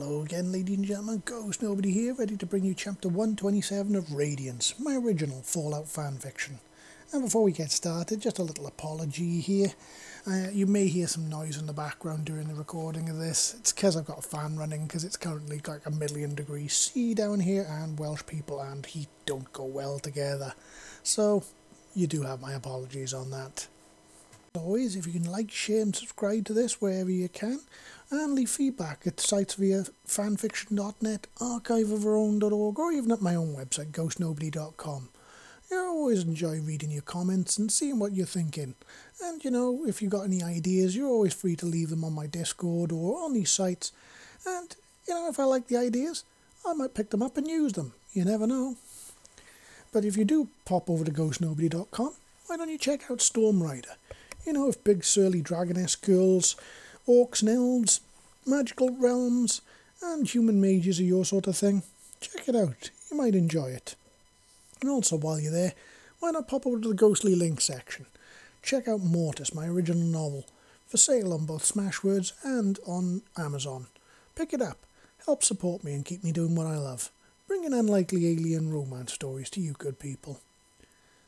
Hello again, ladies and gentlemen. Ghost Nobody here, ready to bring you chapter 127 of Radiance, my original Fallout fan fiction. And before we get started, just a little apology here. Uh, you may hear some noise in the background during the recording of this. It's because I've got a fan running, because it's currently like a million degrees C down here, and Welsh people and heat don't go well together. So, you do have my apologies on that. Always, if you can like, share, and subscribe to this wherever you can, and leave feedback at sites via fanfiction.net, archiveofourown.org, or even at my own website, ghostnobody.com. I always enjoy reading your comments and seeing what you're thinking. And you know, if you've got any ideas, you're always free to leave them on my Discord or on these sites. And you know, if I like the ideas, I might pick them up and use them. You never know. But if you do pop over to ghostnobody.com, why don't you check out Storm Rider? You know, if big surly dragoness girls, orcs and elves, magical realms, and human mages are your sort of thing, check it out. You might enjoy it. And also, while you're there, why not pop over to the Ghostly Link section? Check out Mortis, my original novel, for sale on both Smashwords and on Amazon. Pick it up, help support me and keep me doing what I love, bringing unlikely alien romance stories to you good people.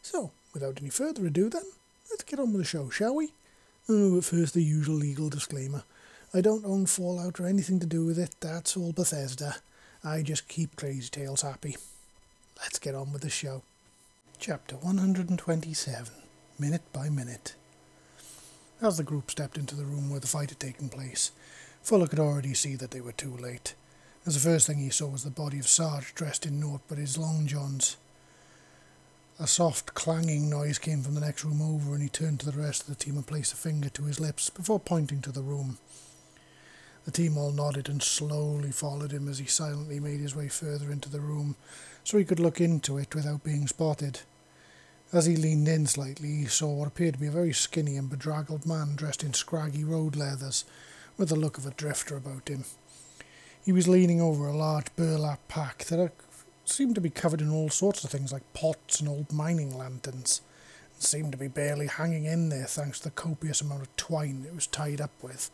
So, without any further ado then, let's get on with the show, shall we? Oh, but first the usual legal disclaimer. I don't own Fallout or anything to do with it, that's all Bethesda. I just keep Crazy Tales happy. Let's get on with the show. Chapter 127 Minute by Minute. As the group stepped into the room where the fight had taken place, Fuller could already see that they were too late, as the first thing he saw was the body of Sarge dressed in naught but his long johns. A soft clanging noise came from the next room over, and he turned to the rest of the team and placed a finger to his lips before pointing to the room. The team all nodded and slowly followed him as he silently made his way further into the room so he could look into it without being spotted. As he leaned in slightly, he saw what appeared to be a very skinny and bedraggled man dressed in scraggy road leathers, with the look of a drifter about him. He was leaning over a large burlap pack that seemed to be covered in all sorts of things like pots and old mining lanterns, and seemed to be barely hanging in there thanks to the copious amount of twine it was tied up with.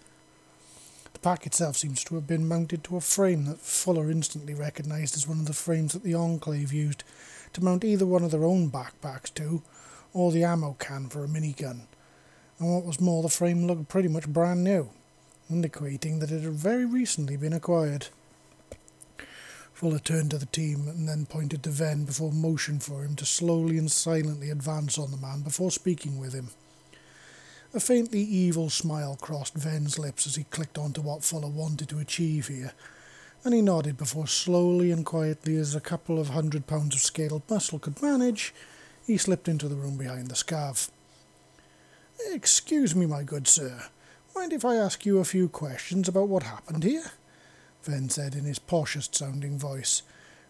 The pack itself seems to have been mounted to a frame that Fuller instantly recognised as one of the frames that the Enclave used to mount either one of their own backpacks to, or the ammo can for a minigun. And what was more, the frame looked pretty much brand new, indicating that it had very recently been acquired. Fuller turned to the team and then pointed to Ven before motioned for him to slowly and silently advance on the man before speaking with him. A faintly evil smile crossed Ven's lips as he clicked on to what Fuller wanted to achieve here, and he nodded before slowly and quietly as a couple of hundred pounds of scaled muscle could manage, he slipped into the room behind the scarf. Excuse me, my good sir. Mind if I ask you a few questions about what happened here? Ven said in his poshest sounding voice,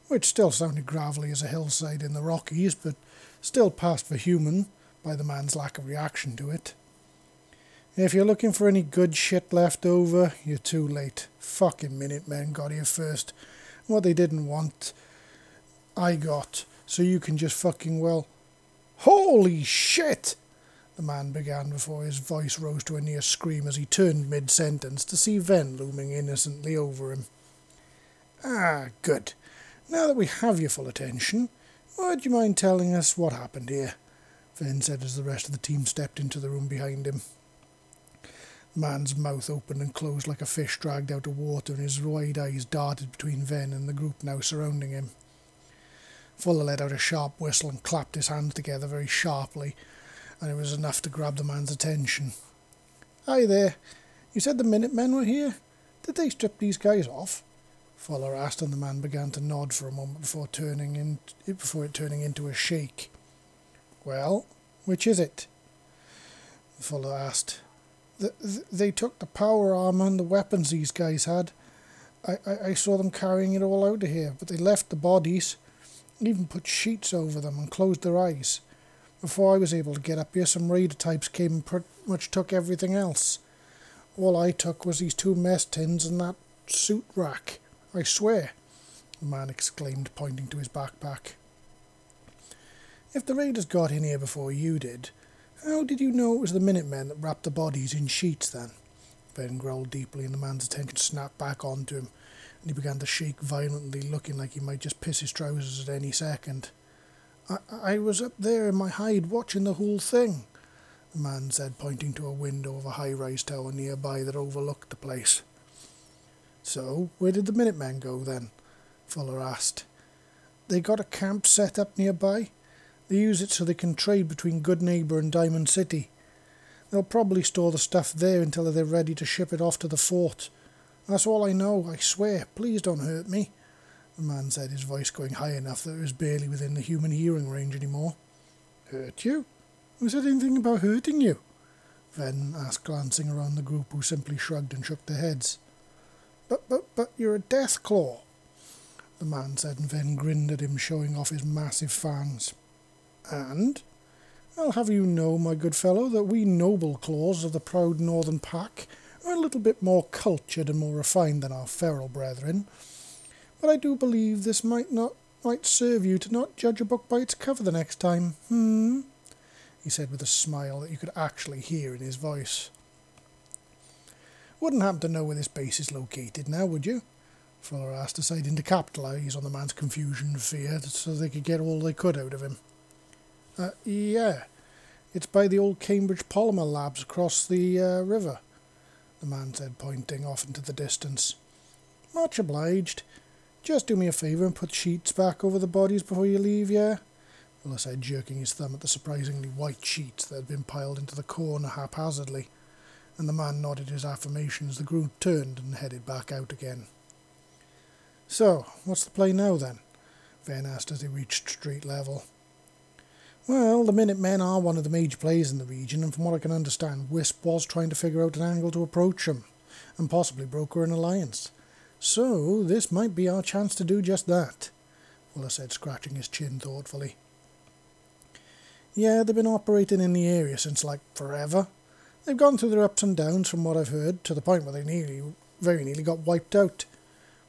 which still sounded gravelly as a hillside in the Rockies, but still passed for human by the man's lack of reaction to it. If you're looking for any good shit left over, you're too late. Fucking Minutemen got here first. What they didn't want, I got. So you can just fucking well. Holy shit! The man began before his voice rose to a near scream as he turned mid sentence to see Ven looming innocently over him. Ah, good. Now that we have your full attention, would you mind telling us what happened here? Ven said as the rest of the team stepped into the room behind him The man's mouth opened and closed like a fish dragged out of water, and his wide eyes darted between Ven and the group now surrounding him. Fuller let out a sharp whistle and clapped his hands together very sharply, and it was enough to grab the man's attention. Hi there. You said the Minutemen were here? Did they strip these guys off? Fuller asked, and the man began to nod for a moment before turning in, before it turning into a shake. Well, which is it? Fuller asked they took the power armor and the weapons these guys had. I, I, I saw them carrying it all out of here, but they left the bodies, even put sheets over them and closed their eyes. Before I was able to get up here, some raider types came and pretty much took everything else. All I took was these two mess tins and that suit rack. I swear, the man exclaimed, pointing to his backpack. If the raiders got in here before you did, how did you know it was the Minutemen that wrapped the bodies in sheets then? Ven growled deeply, and the man's attention snapped back onto him, and he began to shake violently, looking like he might just piss his trousers at any second. I, I was up there in my hide watching the whole thing, the man said, pointing to a window of a high rise tower nearby that overlooked the place. So, where did the Minutemen go then? Fuller asked. They got a camp set up nearby. They use it so they can trade between Goodneighbor and Diamond City. They'll probably store the stuff there until they're ready to ship it off to the fort. That's all I know, I swear. Please don't hurt me. The man said, his voice going high enough that it was barely within the human hearing range anymore. Hurt you? Who said anything about hurting you? Ven asked, glancing around the group, who simply shrugged and shook their heads. But, but, but you're a Deathclaw, the man said, and Ven grinned at him, showing off his massive fangs. And? I'll have you know, my good fellow, that we noble claws of the proud northern pack are a little bit more cultured and more refined than our feral brethren. But I do believe this might not might serve you to not judge a book by its cover the next time. Hmm? he said with a smile that you could actually hear in his voice. Wouldn't happen to know where this base is located now, would you? Fuller asked, deciding to capitalise on the man's confusion and fear so they could get all they could out of him. Uh, yeah, it's by the old Cambridge Polymer Labs across the uh, river, the man said, pointing off into the distance. Much obliged. Just do me a favour and put sheets back over the bodies before you leave, yeah? Fuller said, jerking his thumb at the surprisingly white sheets that had been piled into the corner haphazardly, and the man nodded his affirmation as the group turned and headed back out again. So, what's the play now then? Ven asked as they reached street level. Well, the Minutemen are one of the major players in the region, and from what I can understand, Wisp was trying to figure out an angle to approach them, and possibly broker an alliance. So, this might be our chance to do just that, Fuller said, scratching his chin thoughtfully. Yeah, they've been operating in the area since like forever. They've gone through their ups and downs from what I've heard, to the point where they nearly, very nearly got wiped out.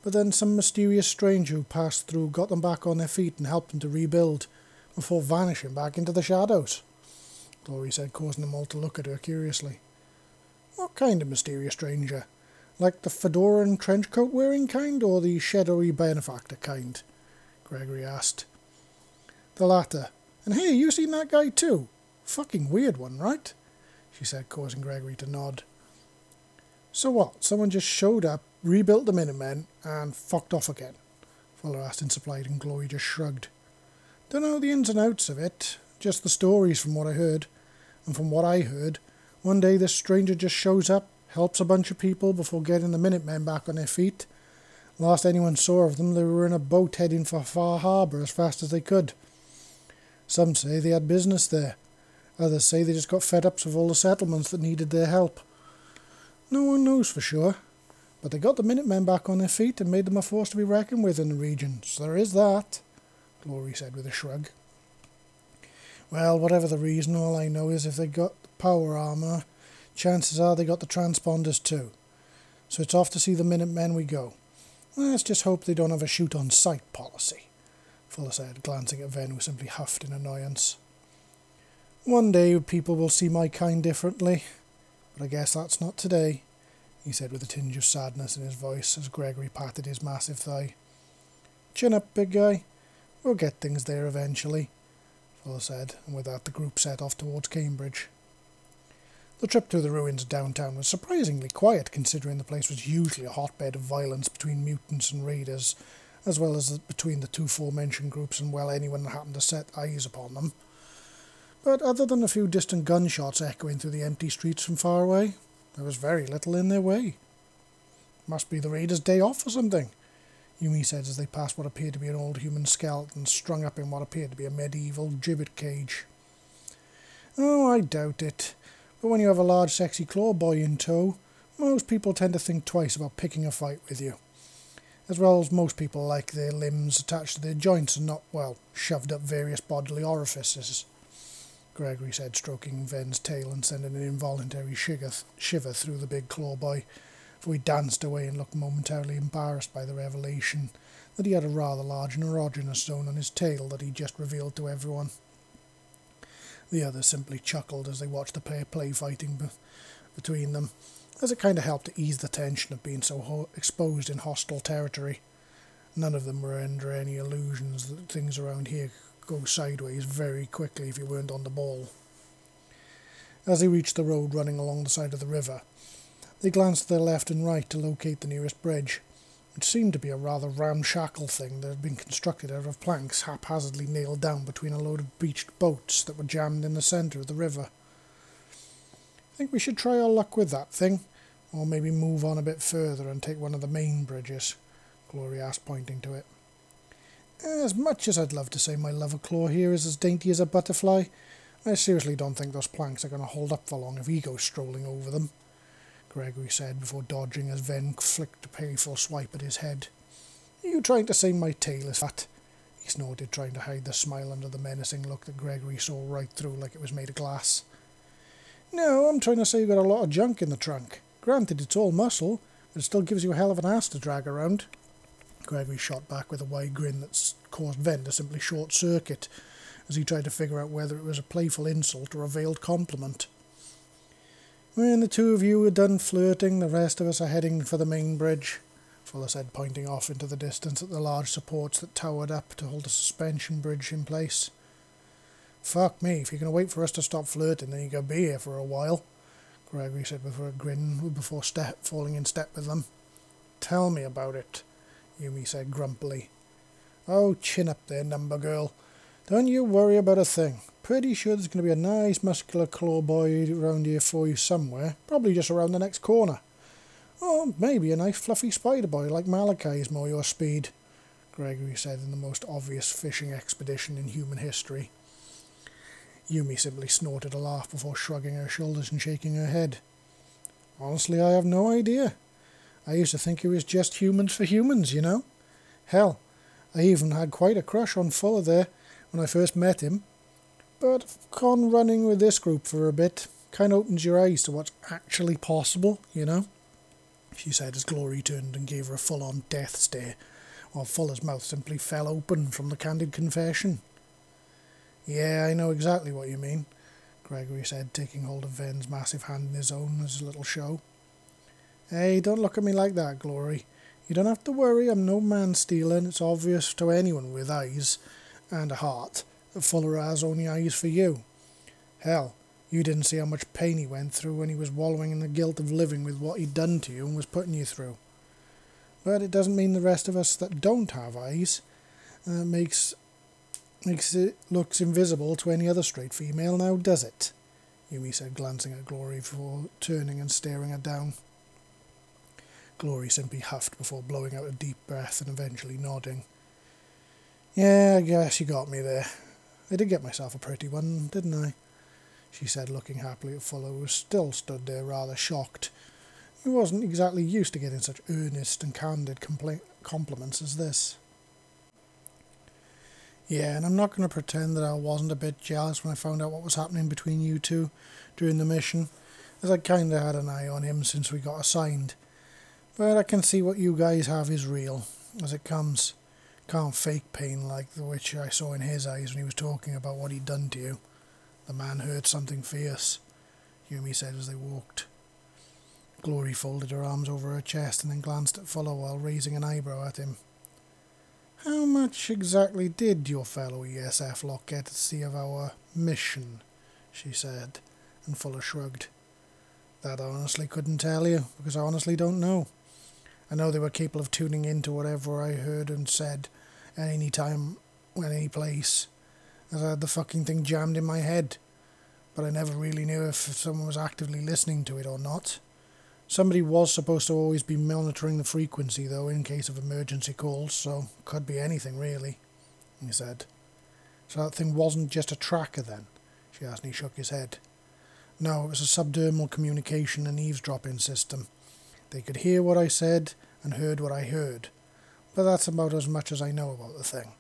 But then some mysterious stranger who passed through got them back on their feet and helped them to rebuild, before vanishing back into the shadows. Glory said, causing them all to look at her curiously. What kind of mysterious stranger? Like the fedora and trench coat wearing kind, or the shadowy benefactor kind? Gregory asked. The latter, and hey, you seen that guy too? Fucking weird one, right? She said, causing Gregory to nod. So what? Someone just showed up, rebuilt the Minutemen, and fucked off again? Fuller asked in supply, and Glory just shrugged. Don't know the ins and outs of it, just the stories from what I heard. And from what I heard, one day this stranger just shows up, helps a bunch of people before getting the Minutemen back on their feet. Last anyone saw of them, they were in a boat heading for Far Harbour as fast as they could. Some say they had business there. Others say they just got fed up with all the settlements that needed their help. No one knows for sure. But they got the Minutemen back on their feet and made them a force to be reckoned with in the region, so there is that, Glory said with a shrug. Well, whatever the reason, all I know is if they got the power armour, chances are they got the transponders too. So it's off to see the Minutemen we go. Let's just hope they don't have a shoot on sight policy. Fuller said, glancing at Ven, who simply huffed in annoyance. One day people will see my kind differently, but I guess that's not today, he said with a tinge of sadness in his voice as Gregory patted his massive thigh. Chin up, big guy. We'll get things there eventually, Fuller said, and with that the group set off towards Cambridge. The trip through the ruins downtown was surprisingly quiet considering the place was usually a hotbed of violence between mutants and raiders as well as between the two aforementioned groups and well anyone that happened to set eyes upon them. But other than a few distant gunshots echoing through the empty streets from far away, there was very little in their way. Must be the raiders' day off or something, Yumi said as they passed what appeared to be an old human skeleton strung up in what appeared to be a medieval gibbet cage. Oh, I doubt it. But when you have a large sexy claw boy in tow, most people tend to think twice about picking a fight with you as well as most people like their limbs attached to their joints and not, well, shoved up various bodily orifices. Gregory said, stroking Ven's tail and sending an involuntary shiver, through the big claw boy, for he danced away and looked momentarily embarrassed by the revelation that he had a rather large erogenous zone on his tail that he just revealed to everyone. The others simply chuckled as they watched the pair play fighting be- between them, as it kind of helped to ease the tension of being so ho- exposed in hostile territory. None of them were under any illusions that things around here go sideways very quickly if you weren't on the ball. As they reached the road running along the side of the river, they glanced to their left and right to locate the nearest bridge. It seemed to be a rather ramshackle thing that had been constructed out of planks haphazardly nailed down between a load of beached boats that were jammed in the centre of the river. I Think we should try our luck with that thing, or maybe move on a bit further and take one of the main bridges, Glory asked, pointing to it. As much as I'd love to say my lover claw here is as dainty as a butterfly, I seriously don't think those planks are going to hold up for long if he goes strolling over them. Gregory said before dodging as Ven flicked a painful swipe at his head. Are you trying to say my tail is fat? He snorted, trying to hide the smile under the menacing look that Gregory saw right through like it was made of glass. No, I'm trying to say you've got a lot of junk in the trunk. Granted, it's all muscle, but it still gives you a hell of an ass to drag around. Gregory shot back with a wide grin that caused Ven to simply short circuit as he tried to figure out whether it was a playful insult or a veiled compliment. When the two of you are done flirting, the rest of us are heading for the main bridge, Fuller said, pointing off into the distance at the large supports that towered up to hold the suspension bridge in place. Fuck me, if you're going to wait for us to stop flirting, then you can be here for a while, Gregory said with a grin before step, falling in step with them. Tell me about it, Yumi said grumpily. Oh, chin up there, number girl. Don't you worry about a thing. Pretty sure there's going to be a nice muscular claw boy around here for you somewhere, probably just around the next corner. Or maybe a nice fluffy spider boy like Malachi is more your speed, Gregory said in the most obvious fishing expedition in human history. Yumi simply snorted a laugh before shrugging her shoulders and shaking her head. Honestly, I have no idea. I used to think it was just humans for humans, you know. Hell, I even had quite a crush on Fuller there when I first met him, but con running with this group for a bit kind of opens your eyes to what's actually possible, you know? She said as Glory turned and gave her a full on death stare, while Fuller's mouth simply fell open from the candid confession. Yeah, I know exactly what you mean, Gregory said, taking hold of Ven's massive hand in his own as a little show. Hey, don't look at me like that, Glory. You don't have to worry, I'm no man stealing. It's obvious to anyone with eyes and a heart Fuller has only eyes for you. Hell, you didn't see how much pain he went through when he was wallowing in the guilt of living with what he'd done to you and was putting you through. But it doesn't mean the rest of us that don't have eyes uh, makes makes it looks invisible to any other straight female now, does it? Yumi said, glancing at Glory before turning and staring her down. Glory simply huffed before blowing out a deep breath and eventually nodding. Yeah, I guess you got me there. I did get myself a pretty one, didn't I? She said, looking happily at Fuller, who still stood there rather shocked. He wasn't exactly used to getting such earnest and candid compl- compliments as this. Yeah, and I'm not going to pretend that I wasn't a bit jealous when I found out what was happening between you two during the mission, as I kind of had an eye on him since we got assigned. But I can see what you guys have is real, as it comes. Can't fake pain like the which I saw in his eyes when he was talking about what he'd done to you. The man heard something fierce, Yumi said as they walked. Glory folded her arms over her chest and then glanced at Fuller while raising an eyebrow at him. How much exactly did your fellow ESF lot get to see of our mission? she said, and Fuller shrugged. That I honestly couldn't tell you, because I honestly don't know. I know they were capable of tuning into whatever I heard and said at any time, at any place. As I had the fucking thing jammed in my head. But I never really knew if someone was actively listening to it or not. Somebody was supposed to always be monitoring the frequency, though, in case of emergency calls, so could be anything, really, he said. So that thing wasn't just a tracker, then? She asked, and he shook his head. No, it was a subdermal communication and eavesdropping system. They could hear what I said and heard what I heard, but that's about as much as I know about the thing,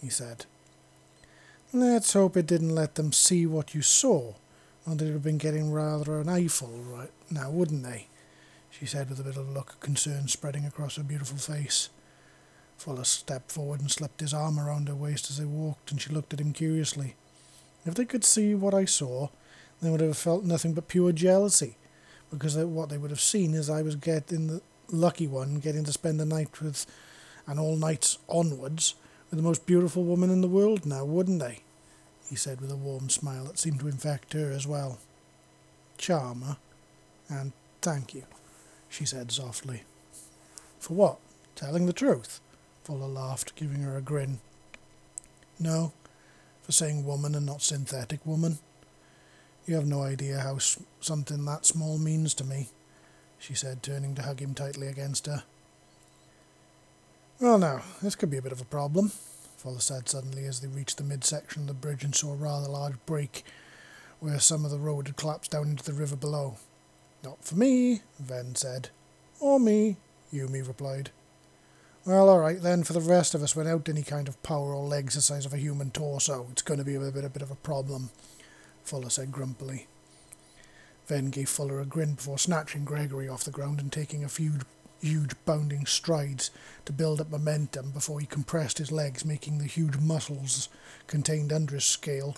he said. Let's hope it didn't let them see what you saw, or they'd have been getting rather an eyeful right now, wouldn't they? she said with a bit of a look of concern spreading across her beautiful face. Fuller stepped forward and slipped his arm around her waist as they walked, and she looked at him curiously. If they could see what I saw, they would have felt nothing but pure jealousy, because what they would have seen is I was getting the lucky one, getting to spend the night with, and all nights onwards, with the most beautiful woman in the world now, wouldn't they? He said with a warm smile that seemed to infect her as well. Charmer, and thank you, she said softly. For what? Telling the truth? Fuller laughed, giving her a grin. No, for saying woman and not synthetic woman. You have no idea how something that small means to me, she said, turning to hug him tightly against her. Well, now, this could be a bit of a problem, Fuller said suddenly as they reached the midsection of the bridge and saw a rather large break where some of the road had collapsed down into the river below. Not for me, Ven said. Or me, Yumi replied. Well, all right then. For the rest of us, without any kind of power or legs the size of a human torso, it's going to be a bit, a bit of a problem. Fuller said grumpily. Ven gave Fuller a grin before snatching Gregory off the ground and taking a few huge bounding strides to build up momentum before he compressed his legs, making the huge muscles contained under his scale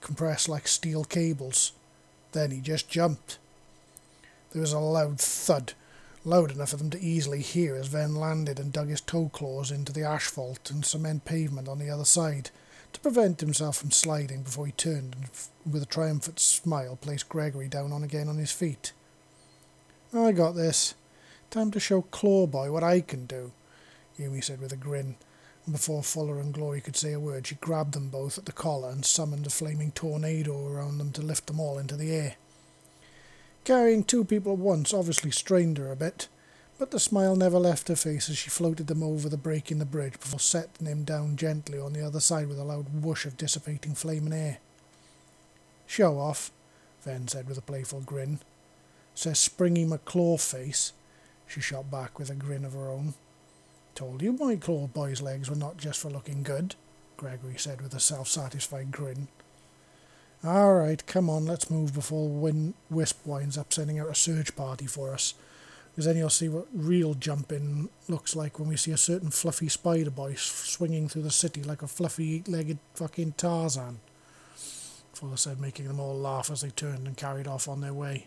compress like steel cables. Then he just jumped. There was a loud thud loud enough for them to easily hear as Ven landed and dug his toe claws into the asphalt and cement pavement on the other side to prevent himself from sliding before he turned and, with a triumphant smile, placed Gregory down on again on his feet. I got this. Time to show Clawboy what I can do, Yumi said with a grin, and before Fuller and Glory could say a word, she grabbed them both at the collar and summoned a flaming tornado around them to lift them all into the air. Carrying two people at once obviously strained her a bit, but the smile never left her face as she floated them over the break in the bridge before setting him down gently on the other side with a loud whoosh of dissipating flame and air. Show off, Ven said with a playful grin. Says Springy McClaw face, she shot back with a grin of her own. Told you my claw boy's legs were not just for looking good, Gregory said with a self satisfied grin. All right, come on, let's move before Win- Wisp winds up sending out a search party for us. Because then you'll see what real jumping looks like when we see a certain fluffy spider boy swinging through the city like a fluffy eight-legged fucking Tarzan. Fuller said, making them all laugh as they turned and carried off on their way.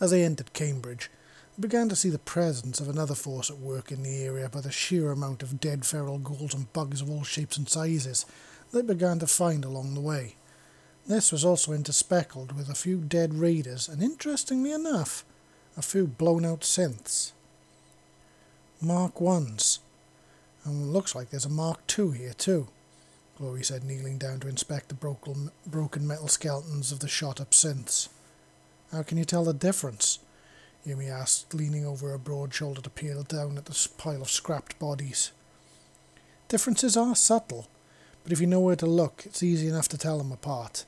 As they entered Cambridge, began to see the presence of another force at work in the area by the sheer amount of dead feral ghouls and bugs of all shapes and sizes they began to find along the way. This was also interspeckled with a few dead raiders and, interestingly enough, a few blown out synths. Mark 1s. And looks like there's a Mark 2 here too, Glory said, kneeling down to inspect the broken, broken metal skeletons of the shot up synths. How can you tell the difference? Yumi asked, leaning over a broad shoulder to peer down at the pile of scrapped bodies. Differences are subtle, but if you know where to look, it's easy enough to tell them apart.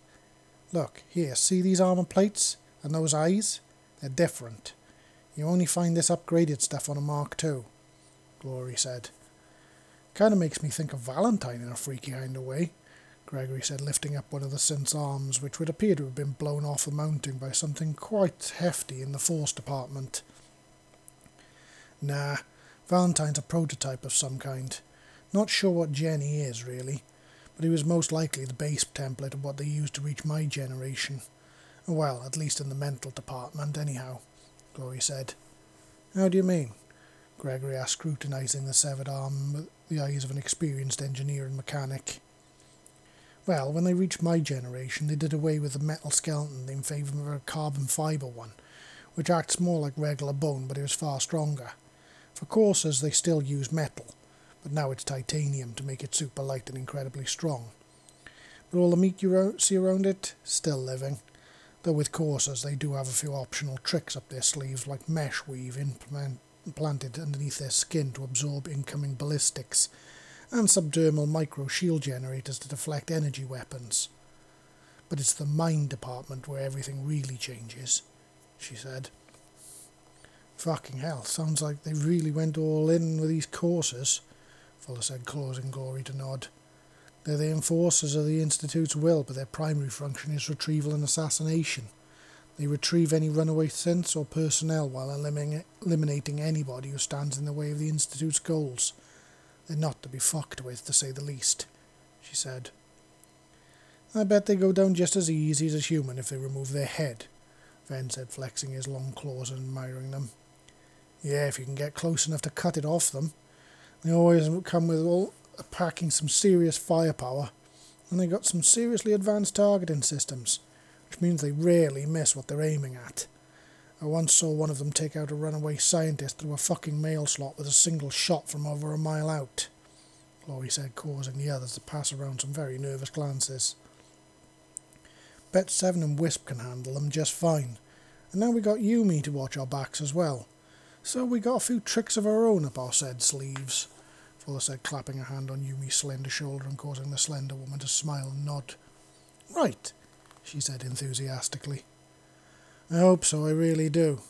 Look, here, see these armor plates and those eyes? They're different. You only find this upgraded stuff on a Mark II, Glory said. Kind of makes me think of Valentine in a freaky kind of way, Gregory said, lifting up one of the synth's arms, which would appear to have been blown off the mounting by something quite hefty in the force department. Nah, Valentine's a prototype of some kind. Not sure what Jenny is, really but he was most likely the base template of what they used to reach my generation. Well, at least in the mental department, anyhow, Glory said. How do you mean? Gregory asked, scrutinizing the severed arm with the eyes of an experienced engineer and mechanic. Well, when they reached my generation, they did away with the metal skeleton in favour of a carbon fibre one, which acts more like regular bone but is far stronger. For coursers, they still use metal, but now it's titanium to make it super light and incredibly strong. But all the meat you see around it, still living. Though with coursers they do have a few optional tricks up their sleeves, like mesh weave implement, implanted underneath their skin to absorb incoming ballistics, and subdermal micro shield generators to deflect energy weapons. But it's the mind department where everything really changes, she said. Fucking hell, sounds like they really went all in with these coursers, Fuller said, causing Glory to nod. They're the enforcers of the Institute's will, but their primary function is retrieval and assassination. They retrieve any runaway synths or personnel while eliminating anybody who stands in the way of the Institute's goals. They're not to be fucked with, to say the least, she said. I bet they go down just as easy as a human if they remove their head, Ven said, flexing his long claws and admiring them. Yeah, if you can get close enough to cut it off them. They always come with all packing some serious firepower, and they got some seriously advanced targeting systems, which means they rarely miss what they're aiming at. I once saw one of them take out a runaway scientist through a fucking mail slot with a single shot from over a mile out. Glory said, causing the others to pass around some very nervous glances. Bet Seven and Wisp can handle them just fine, and now we got Yumi to watch our backs as well. So we got a few tricks of our own up our said sleeves. Fuller said, clapping a hand on Yumi's slender shoulder and causing the slender woman to smile and nod. Right, she said enthusiastically. I hope so, I really do.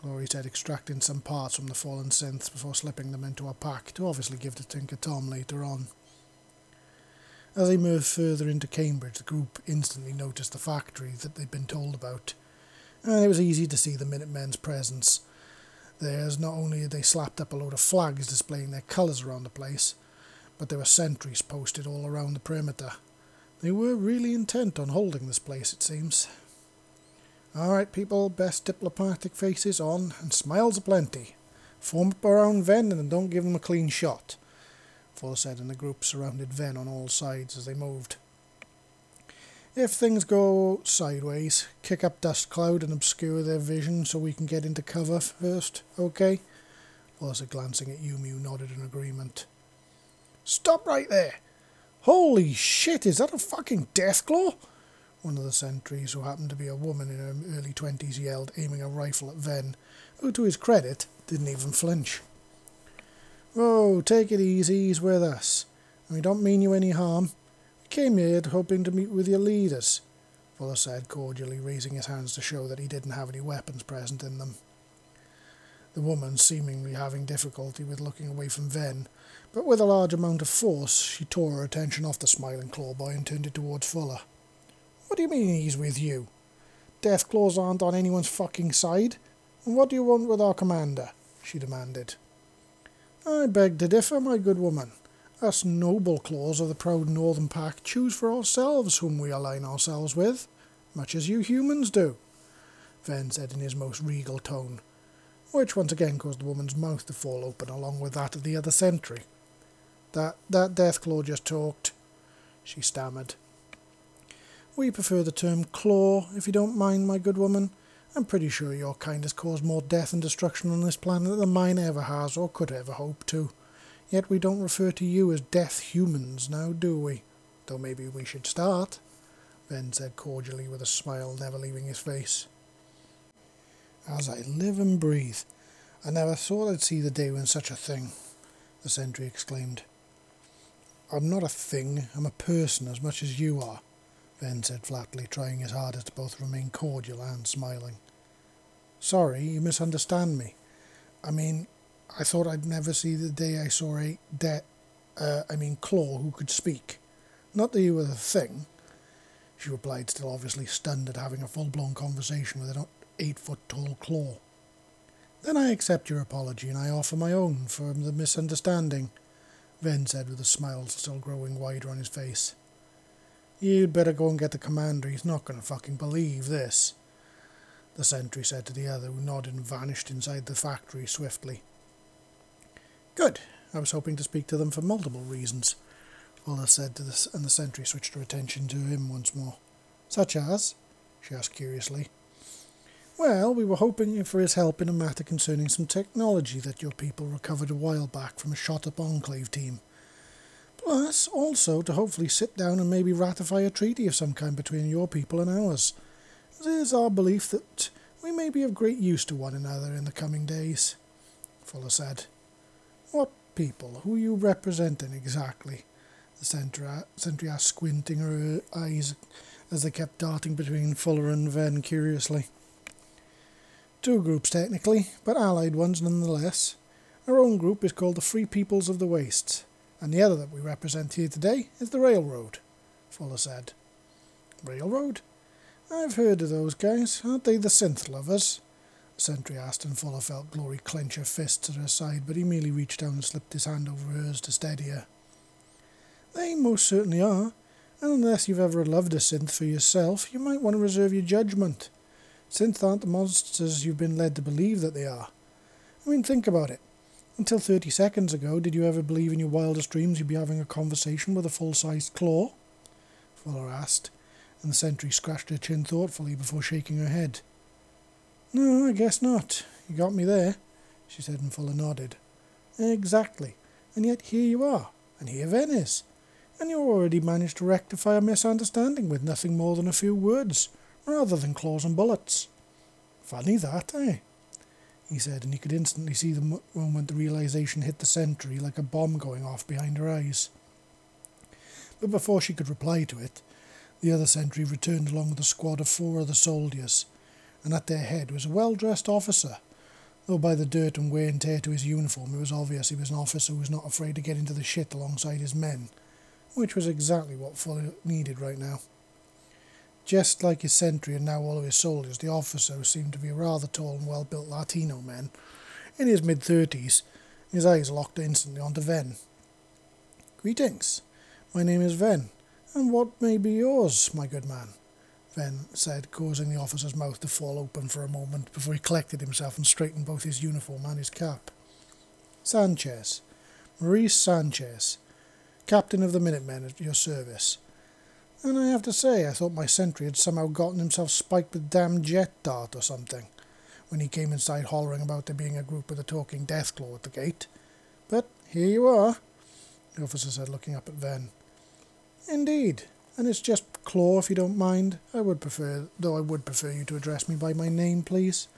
Glory said, extracting some parts from the fallen synths before slipping them into a pack to obviously give to Tinker Tom later on. As they moved further into Cambridge, the group instantly noticed the factory that they'd been told about, and it was easy to see the Minutemen's presence there, as not only had they slapped up a load of flags displaying their colours around the place, but there were sentries posted all around the perimeter. They were really intent on holding this place, it seems. All right, people, best diplomatic faces on, and smiles aplenty. Form up around Ven and don't give them a clean shot, Fuller said, and the group surrounded Ven on all sides as they moved. If things go sideways, kick up Dust Cloud and obscure their vision so we can get into cover first, okay? Fuller said, glancing at who nodded in agreement. Stop right there! Holy shit, is that a fucking Deathclaw? One of the sentries, who happened to be a woman in her early twenties, yelled, aiming a rifle at Ven, who, to his credit, didn't even flinch. Oh, take it easy, he's with us. And we don't mean you any harm. We came here hoping to meet with your leaders, Fuller said cordially, raising his hands to show that he didn't have any weapons present in them. The woman, seemingly having difficulty with looking away from Ven, but with a large amount of force, she tore her attention off the smiling clawboy and turned it towards Fuller. What do you mean he's with you? Deathclaws aren't on anyone's fucking side. And what do you want with our commander? she demanded. I beg to differ, my good woman. Us noble claws of the proud northern pack choose for ourselves whom we align ourselves with, much as you humans do, Ven said in his most regal tone, which once again caused the woman's mouth to fall open along with that of the other sentry. That that Deathclaw just talked, she stammered. We prefer the term claw, if you don't mind, my good woman. I'm pretty sure your kind has caused more death and destruction on this planet than mine ever has or could ever hope to. Yet we don't refer to you as death humans now, do we? Though maybe we should start, Ven said cordially with a smile never leaving his face. As I live and breathe, I never thought I'd see the day when such a thing, the sentry exclaimed. I'm not a thing, I'm a person as much as you are, Ven said flatly, trying his hardest to both remain cordial and smiling. Sorry, you misunderstand me. I mean, I thought I'd never see the day I saw a de- uh, I mean claw who could speak. Not that you were the thing, she replied, still obviously stunned at having a full-blown conversation with an eight-foot-tall claw. Then I accept your apology and I offer my own for the misunderstanding, Ven said with a smile still growing wider on his face. You'd better go and get the commander. He's not going to fucking believe this. The sentry said to the other, who nodded and vanished inside the factory swiftly. Good. I was hoping to speak to them for multiple reasons, Fuller said to the, and the sentry switched her attention to him once more. Such as? she asked curiously. Well, we were hoping for his help in a matter concerning some technology that your people recovered a while back from a shot-up Enclave team. Plus, also to hopefully sit down and maybe ratify a treaty of some kind between your people and ours. It is our belief that we may be of great use to one another in the coming days, Fuller said. What people? Who you representing exactly? The sentry asked, squinting her eyes as they kept darting between Fuller and Ven curiously. Two groups, technically, but allied ones nonetheless. Our own group is called the Free Peoples of the Wastes and the other that we represent here today is the Railroad, Fuller said. Railroad? I've heard of those guys. Aren't they the synth lovers? Sentry asked, and Fuller felt Glory clench her fists at her side, but he merely reached down and slipped his hand over hers to steady her. They most certainly are, and unless you've ever loved a synth for yourself, you might want to reserve your judgment. Synth aren't the monsters you've been led to believe that they are. I mean, think about it. Until 30 seconds ago, did you ever believe in your wildest dreams you'd be having a conversation with a full-sized claw? Fuller asked, and the sentry scratched her chin thoughtfully before shaking her head. No, I guess not. You got me there, she said, and Fuller nodded. Exactly. And yet here you are, and here Ven is. And you already managed to rectify a misunderstanding with nothing more than a few words, rather than claws and bullets. Funny that, eh? He said, and he could instantly see the moment the realization hit the sentry like a bomb going off behind her eyes. But before she could reply to it, the other sentry returned along with a squad of four other soldiers, and at their head was a well dressed officer. Though by the dirt and wear and tear to his uniform it was obvious he was an officer who was not afraid to get into the shit alongside his men, which was exactly what Fuller needed right now. Just like his sentry and now all of his soldiers, the officer seemed to be a rather tall and well built Latino man, in his mid thirties, his eyes locked instantly onto Ven. Greetings. My name is Ven, and what may be yours, my good man? Ven said, causing the officer's mouth to fall open for a moment before he collected himself and straightened both his uniform and his cap. Sanchez. Maurice Sanchez, captain of the Minutemen at your service. And I have to say, I thought my sentry had somehow gotten himself spiked with damn jet dart or something, when he came inside hollering about there being a group of the talking Deathclaw at the gate. But here you are, the officer said, looking up at Ven. Indeed, and it's just Claw, if you don't mind. I would prefer, though I would prefer you to address me by my name, please,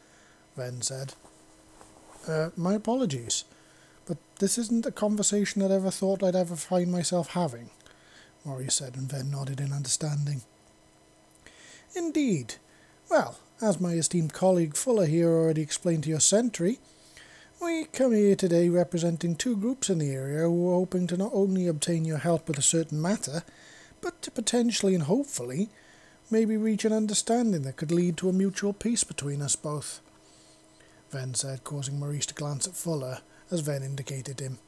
Ven said. Uh, my apologies, but this isn't a conversation that I ever thought I'd ever find myself having. Maurice said, and Ven nodded in understanding. Indeed. Well, as my esteemed colleague Fuller here already explained to your sentry, we come here today representing two groups in the area who are hoping to not only obtain your help with a certain matter, but to potentially and hopefully maybe reach an understanding that could lead to a mutual peace between us both. Ven said, causing Maurice to glance at Fuller, as Ven indicated him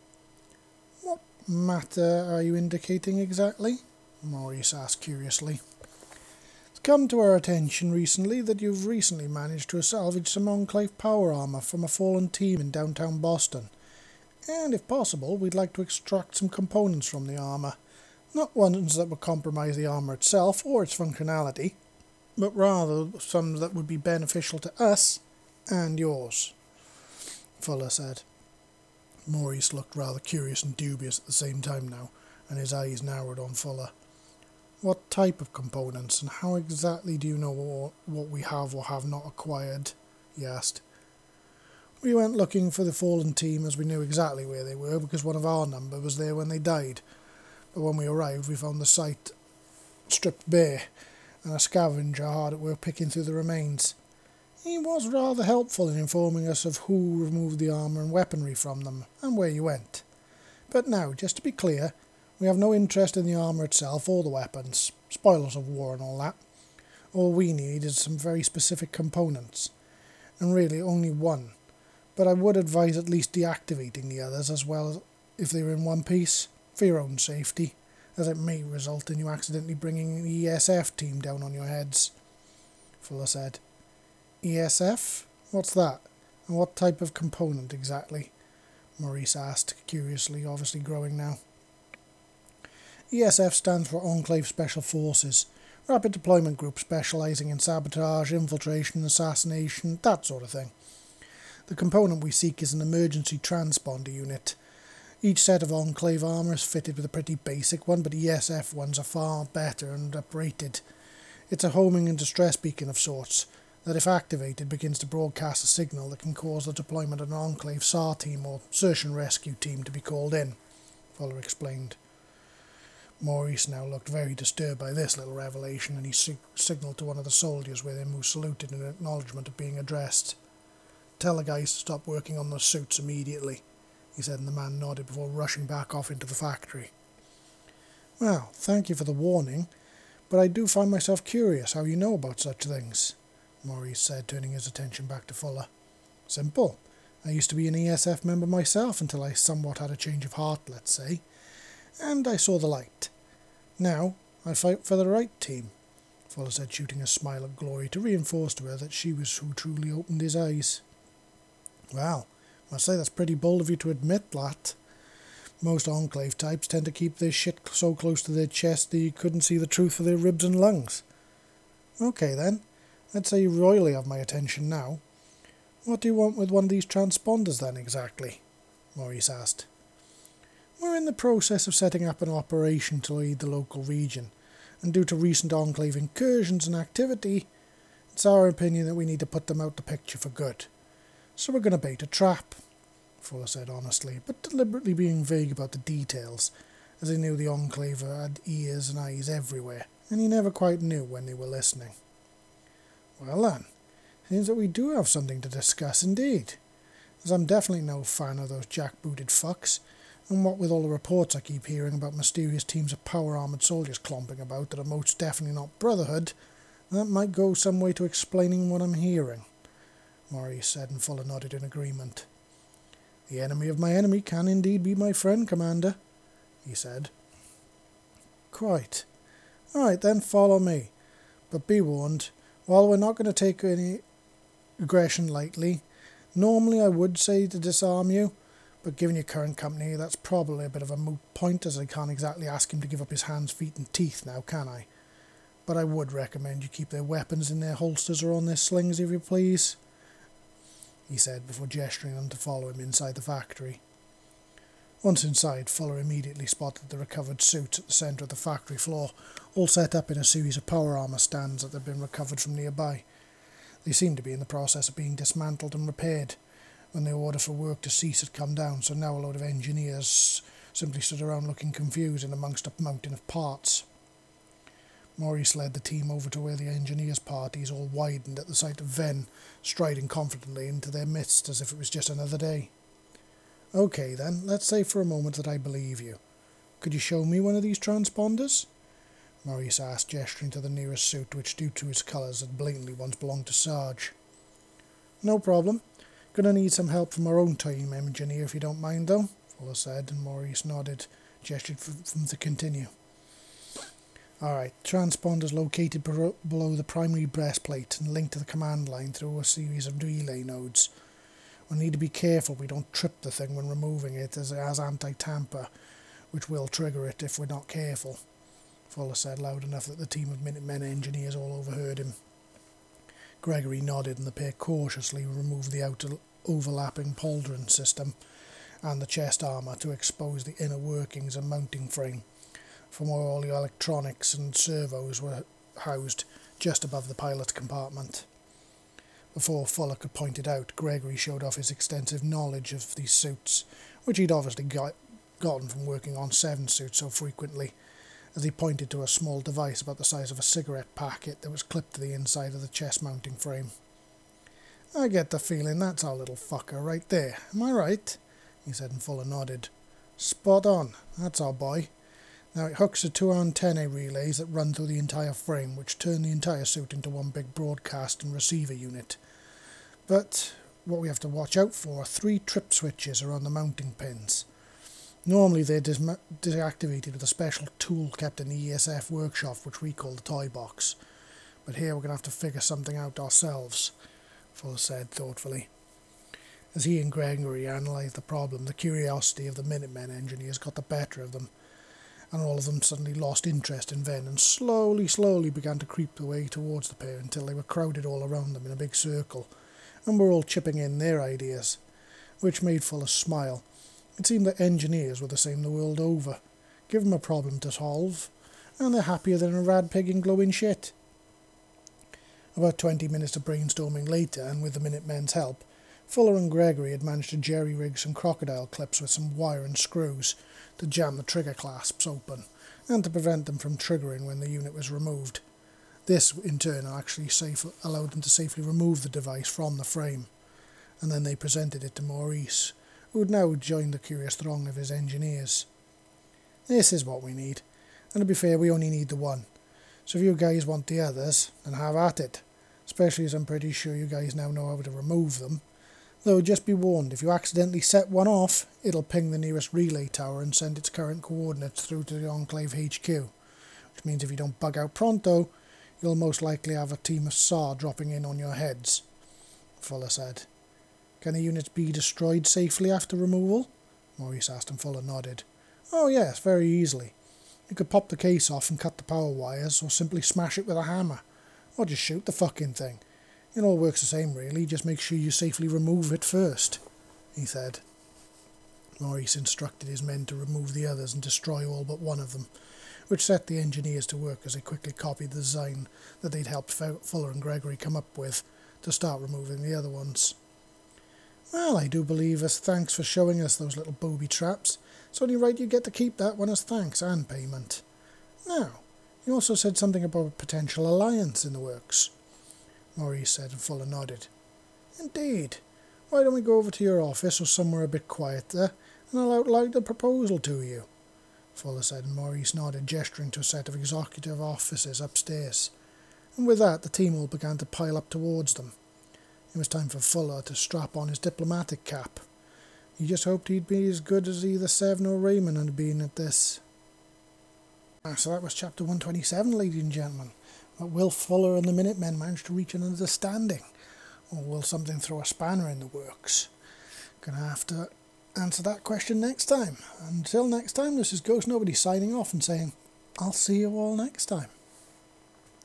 matter are you indicating exactly? Maurice asked curiously. It's come to our attention recently that you've recently managed to salvage some Enclave power armor from a fallen team in downtown Boston. And if possible, we'd like to extract some components from the armor. Not ones that would compromise the armor itself or its functionality, but rather some that would be beneficial to us and yours, Fuller said. Maurice looked rather curious and dubious at the same time now, and his eyes narrowed on Fuller. What type of components, and how exactly do you know what we have or have not acquired? he asked. We went looking for the fallen team as we knew exactly where they were because one of our number was there when they died. But when we arrived, we found the site stripped bare and a scavenger hard at work picking through the remains. He was rather helpful in informing us of who removed the armour and weaponry from them, and where you went. But now, just to be clear, we have no interest in the armour itself or the weapons, spoilers of war and all that. All we need is some very specific components, and really only one. But I would advise at least deactivating the others as well if they're in one piece, for your own safety, as it may result in you accidentally bringing the ESF team down on your heads, Fuller said. ESF? What's that? And what type of component exactly? Maurice asked, curiously, obviously growing now. ESF stands for Enclave Special Forces, rapid deployment group specialising in sabotage, infiltration, assassination, that sort of thing. The component we seek is an emergency transponder unit. Each set of Enclave armour is fitted with a pretty basic one, but ESF ones are far better and uprated. It's a homing and distress beacon of sorts, that if activated begins to broadcast a signal that can cause the deployment of an Enclave SAR team or search and rescue team to be called in, Fuller explained. Maurice now looked very disturbed by this little revelation and he sig- signalled to one of the soldiers with him who saluted in acknowledgement of being addressed. Tell the guys to stop working on the suits immediately, he said, and the man nodded before rushing back off into the factory. Well, thank you for the warning, but I do find myself curious how you know about such things. Maurice said, turning his attention back to Fuller. Simple. I used to be an ESF member myself until I somewhat had a change of heart, let's say, and I saw the light. Now I fight for the right team. Fuller said, shooting a smile of Glory to reinforce to her that she was who truly opened his eyes. Well, I must say that's pretty bold of you to admit that. Most Enclave types tend to keep their shit so close to their chest that you couldn't see the truth of their ribs and lungs. Okay then, let's say you royally have my attention now. What do you want with one of these transponders then exactly? Maurice asked. We're in the process of setting up an operation to lead the local region, and due to recent Enclave incursions and activity, it's our opinion that we need to put them out the picture for good. So we're going to bait a trap, Fuller said honestly, but deliberately being vague about the details, as he knew the Enclave had ears and eyes everywhere, and he never quite knew when they were listening. Well then, seems that we do have something to discuss indeed, as I'm definitely no fan of those jackbooted fucks, and what with all the reports I keep hearing about mysterious teams of power armoured soldiers clomping about that are most definitely not Brotherhood, that might go some way to explaining what I'm hearing, Maurice said, and Fuller nodded in agreement. The enemy of my enemy can indeed be my friend, Commander, he said. Quite. All right, then follow me. But be warned, while we're not going to take any aggression lightly, normally I would say to disarm you, but given your current company, that's probably a bit of a moot point as I can't exactly ask him to give up his hands, feet, and teeth now, can I? But I would recommend you keep their weapons in their holsters or on their slings, if you please, he said before gesturing them to follow him inside the factory. Once inside, Fuller immediately spotted the recovered suits at the centre of the factory floor, all set up in a series of power armour stands that had been recovered from nearby. They seemed to be in the process of being dismantled and repaired, when the order for work to cease had come down, so now a load of engineers simply stood around looking confused in amongst a mountain of parts. Maurice led the team over to where the engineers' parties all widened at the sight of Ven striding confidently into their midst as if it was just another day. Okay, then, let's say for a moment that I believe you. Could you show me one of these transponders? Maurice asked, gesturing to the nearest suit, which, due to its colours, had blatantly once belonged to Sarge. No problem. Gonna need some help from our own team engineer if you don't mind, though, Fuller said, and Maurice nodded, gestured for them to continue. Alright, transponders located below the primary breastplate and linked to the command line through a series of relay nodes. We need to be careful we don't trip the thing when removing it as it has anti-tamper, which will trigger it if we're not careful, Fuller said loud enough that the team of Minutemen engineers all overheard him. Gregory nodded and the pair cautiously removed the outer overlapping pauldron system and the chest armour to expose the inner workings and mounting frame, from where all the electronics and servos were housed just above the pilot compartment. Before Fuller could point it out, Gregory showed off his extensive knowledge of these suits, which he'd obviously got, gotten from working on seven suits so frequently as he pointed to a small device about the size of a cigarette packet that was clipped to the inside of the chest mounting frame. I get the feeling that's our little fucker right there. Am I right? he said, and Fuller nodded. Spot on. That's our boy. Now it hooks to two antennae relays that run through the entire frame, which turn the entire suit into one big broadcast and receiver unit. But what we have to watch out for are three trip switches around the mounting pins. Normally they're deactivated with a special tool kept in the ESF workshop, which we call the toy box. But here we're going to have to figure something out ourselves, Fuller said thoughtfully. As he and Gregory analysed the problem, the curiosity of the Minutemen engineers got the better of them, and all of them suddenly lost interest in Ven and slowly, slowly began to creep their way towards the pair until they were crowded all around them in a big circle, and were all chipping in their ideas, which made Fuller smile it seemed that engineers were the same the world over. Give them a problem to solve, and they're happier than a rad pig in glowing shit. About twenty minutes of brainstorming later, and with the Minutemen's help, Fuller and Gregory had managed to jerry rig some crocodile clips with some wire and screws to jam the trigger clasps open, and to prevent them from triggering when the unit was removed. This, in turn, actually safe, allowed them to safely remove the device from the frame, and then they presented it to Maurice, who had now joined the curious throng of his engineers. This is what we need, and to be fair, we only need the one. So if you guys want the others, then have at it. Especially as I'm pretty sure you guys now know how to remove them. Though just be warned, if you accidentally set one off, it'll ping the nearest relay tower and send its current coordinates through to the Enclave HQ. Which means if you don't bug out pronto, you'll most likely have a team of SAR dropping in on your heads, Fuller said. Can the units be destroyed safely after removal? Maurice asked and Fuller nodded. Oh yes, very easily. You could pop the case off and cut the power wires, or simply smash it with a hammer. Or just shoot the fucking thing. It all works the same really, just make sure you safely remove it first, he said. Maurice instructed his men to remove the others and destroy all but one of them, which set the engineers to work as they quickly copied the design that they'd helped Fuller and Gregory come up with to start removing the other ones. Well, I do believe as thanks for showing us those little booby traps. It's only right you get to keep that one as thanks and payment. Now, you also said something about a potential alliance in the works. Maurice said, and Fuller nodded. Indeed. Why don't we go over to your office or somewhere a bit quieter, and I'll outline the proposal to you? Fuller said, and Maurice nodded, gesturing to a set of executive offices upstairs. And with that, the team all began to pile up towards them. It was time for Fuller to strap on his diplomatic cap. He just hoped he'd be as good as either Seven or Raymond had been at this. Ah, so that was chapter 127, ladies and gentlemen. But will Fuller and the Minutemen manage to reach an understanding? Or will something throw a spanner in the works? Gonna have to answer that question next time. Until next time, this is Ghost Nobody signing off and saying, I'll see you all next time.